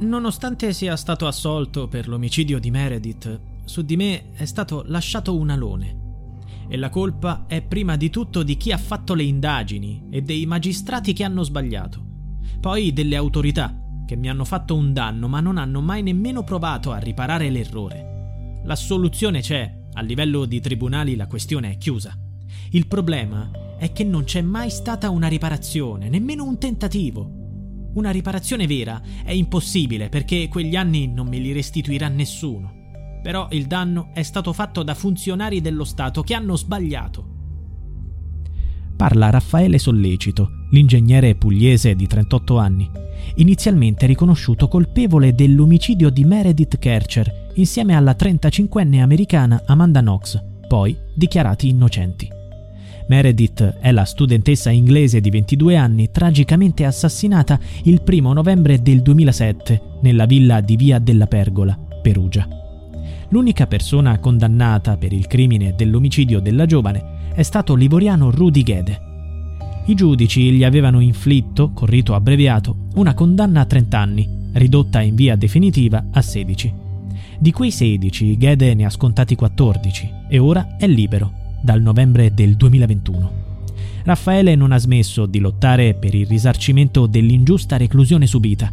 Nonostante sia stato assolto per l'omicidio di Meredith, su di me è stato lasciato un alone. E la colpa è prima di tutto di chi ha fatto le indagini e dei magistrati che hanno sbagliato. Poi delle autorità che mi hanno fatto un danno ma non hanno mai nemmeno provato a riparare l'errore. La soluzione c'è, a livello di tribunali la questione è chiusa. Il problema è che non c'è mai stata una riparazione, nemmeno un tentativo. Una riparazione vera è impossibile perché quegli anni non me li restituirà nessuno. Però il danno è stato fatto da funzionari dello Stato che hanno sbagliato. Parla Raffaele Sollecito, l'ingegnere pugliese di 38 anni, inizialmente riconosciuto colpevole dell'omicidio di Meredith Kercher insieme alla 35enne americana Amanda Knox, poi dichiarati innocenti. Meredith è la studentessa inglese di 22 anni tragicamente assassinata il 1 novembre del 2007 nella villa di Via della Pergola, Perugia. L'unica persona condannata per il crimine dell'omicidio della giovane è stato l'ivoriano Rudy Gede. I giudici gli avevano inflitto, con rito abbreviato, una condanna a 30 anni, ridotta in via definitiva a 16. Di quei 16, Gede ne ha scontati 14 e ora è libero dal novembre del 2021. Raffaele non ha smesso di lottare per il risarcimento dell'ingiusta reclusione subita.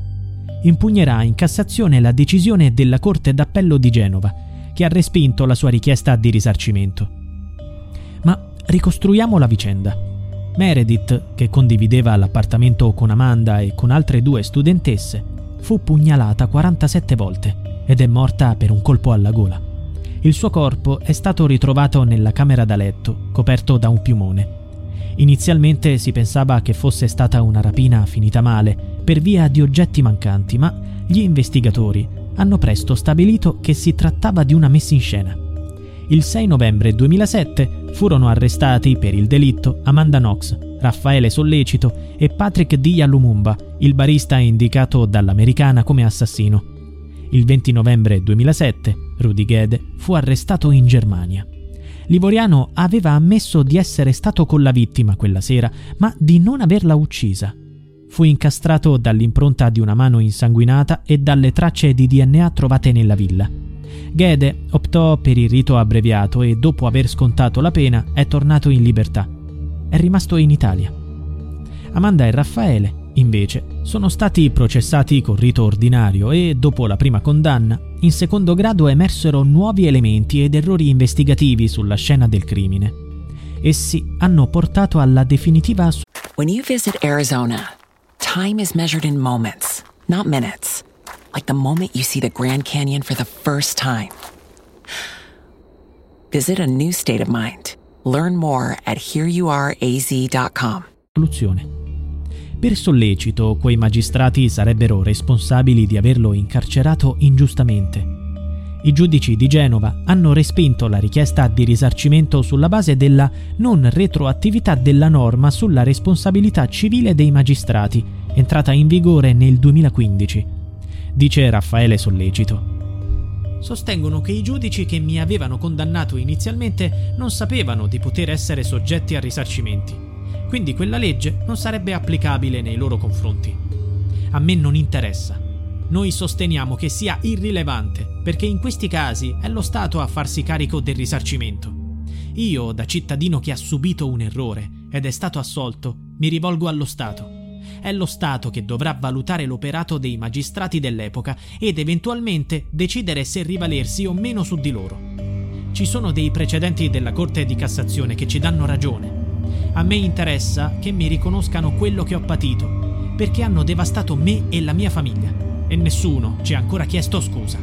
Impugnerà in Cassazione la decisione della Corte d'Appello di Genova, che ha respinto la sua richiesta di risarcimento. Ma ricostruiamo la vicenda. Meredith, che condivideva l'appartamento con Amanda e con altre due studentesse, fu pugnalata 47 volte ed è morta per un colpo alla gola. Il suo corpo è stato ritrovato nella camera da letto, coperto da un piumone. Inizialmente si pensava che fosse stata una rapina finita male, per via di oggetti mancanti, ma gli investigatori hanno presto stabilito che si trattava di una messa in scena. Il 6 novembre 2007 furono arrestati per il delitto Amanda Knox, Raffaele Sollecito e Patrick Dia Lumumba, il barista indicato dall'americana come assassino. Il 20 novembre 2007 Rudy Gede fu arrestato in Germania. L'Ivoriano aveva ammesso di essere stato con la vittima quella sera, ma di non averla uccisa. Fu incastrato dall'impronta di una mano insanguinata e dalle tracce di DNA trovate nella villa. Gede optò per il rito abbreviato e dopo aver scontato la pena è tornato in libertà. È rimasto in Italia. Amanda e Raffaele invece, sono stati processati con rito ordinario e, dopo la prima condanna, in secondo grado emersero nuovi elementi ed errori investigativi sulla scena del crimine. Essi hanno portato alla definitiva When you visit Arizona, time is measured in moments, not minutes. Like the moment you see the Grand Canyon for the first time. Visit a new state of mind. Learn more at hereyouareaz.com. Per sollecito, quei magistrati sarebbero responsabili di averlo incarcerato ingiustamente. I giudici di Genova hanno respinto la richiesta di risarcimento sulla base della non retroattività della norma sulla responsabilità civile dei magistrati, entrata in vigore nel 2015. Dice Raffaele Sollecito. Sostengono che i giudici che mi avevano condannato inizialmente non sapevano di poter essere soggetti a risarcimenti quindi quella legge non sarebbe applicabile nei loro confronti. A me non interessa. Noi sosteniamo che sia irrilevante, perché in questi casi è lo Stato a farsi carico del risarcimento. Io, da cittadino che ha subito un errore ed è stato assolto, mi rivolgo allo Stato. È lo Stato che dovrà valutare l'operato dei magistrati dell'epoca ed eventualmente decidere se rivalersi o meno su di loro. Ci sono dei precedenti della Corte di Cassazione che ci danno ragione. A me interessa che mi riconoscano quello che ho patito, perché hanno devastato me e la mia famiglia, e nessuno ci ha ancora chiesto scusa.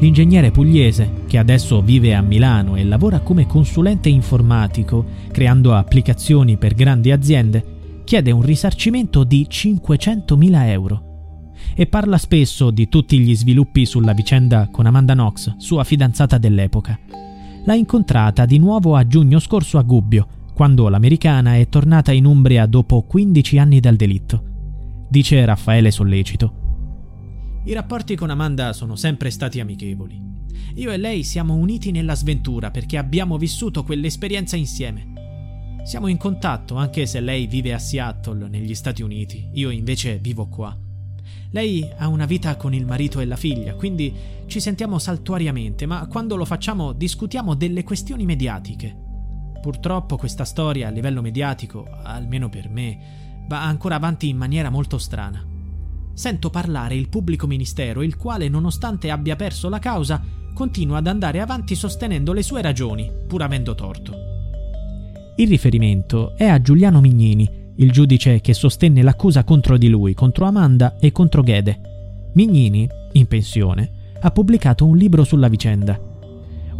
L'ingegnere pugliese, che adesso vive a Milano e lavora come consulente informatico, creando applicazioni per grandi aziende, chiede un risarcimento di 500.000 euro. E parla spesso di tutti gli sviluppi sulla vicenda con Amanda Knox, sua fidanzata dell'epoca l'ha incontrata di nuovo a giugno scorso a Gubbio, quando l'americana è tornata in Umbria dopo 15 anni dal delitto. Dice Raffaele Sollecito. I rapporti con Amanda sono sempre stati amichevoli. Io e lei siamo uniti nella sventura perché abbiamo vissuto quell'esperienza insieme. Siamo in contatto anche se lei vive a Seattle, negli Stati Uniti, io invece vivo qua. Lei ha una vita con il marito e la figlia, quindi ci sentiamo saltuariamente, ma quando lo facciamo discutiamo delle questioni mediatiche. Purtroppo questa storia a livello mediatico, almeno per me, va ancora avanti in maniera molto strana. Sento parlare il pubblico ministero, il quale, nonostante abbia perso la causa, continua ad andare avanti sostenendo le sue ragioni, pur avendo torto. Il riferimento è a Giuliano Mignini, il giudice che sostenne l'accusa contro di lui, contro Amanda e contro Gede. Mignini, in pensione, ha pubblicato un libro sulla vicenda.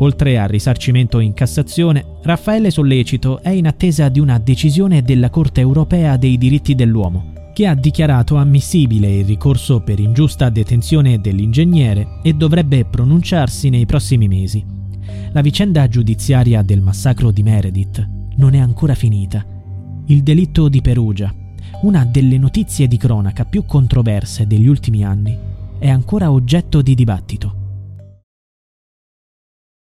Oltre al risarcimento in Cassazione, Raffaele Sollecito è in attesa di una decisione della Corte europea dei diritti dell'uomo, che ha dichiarato ammissibile il ricorso per ingiusta detenzione dell'ingegnere e dovrebbe pronunciarsi nei prossimi mesi. La vicenda giudiziaria del massacro di Meredith non è ancora finita il delitto di Perugia, una delle notizie di cronaca più controverse degli ultimi anni, è ancora oggetto di dibattito.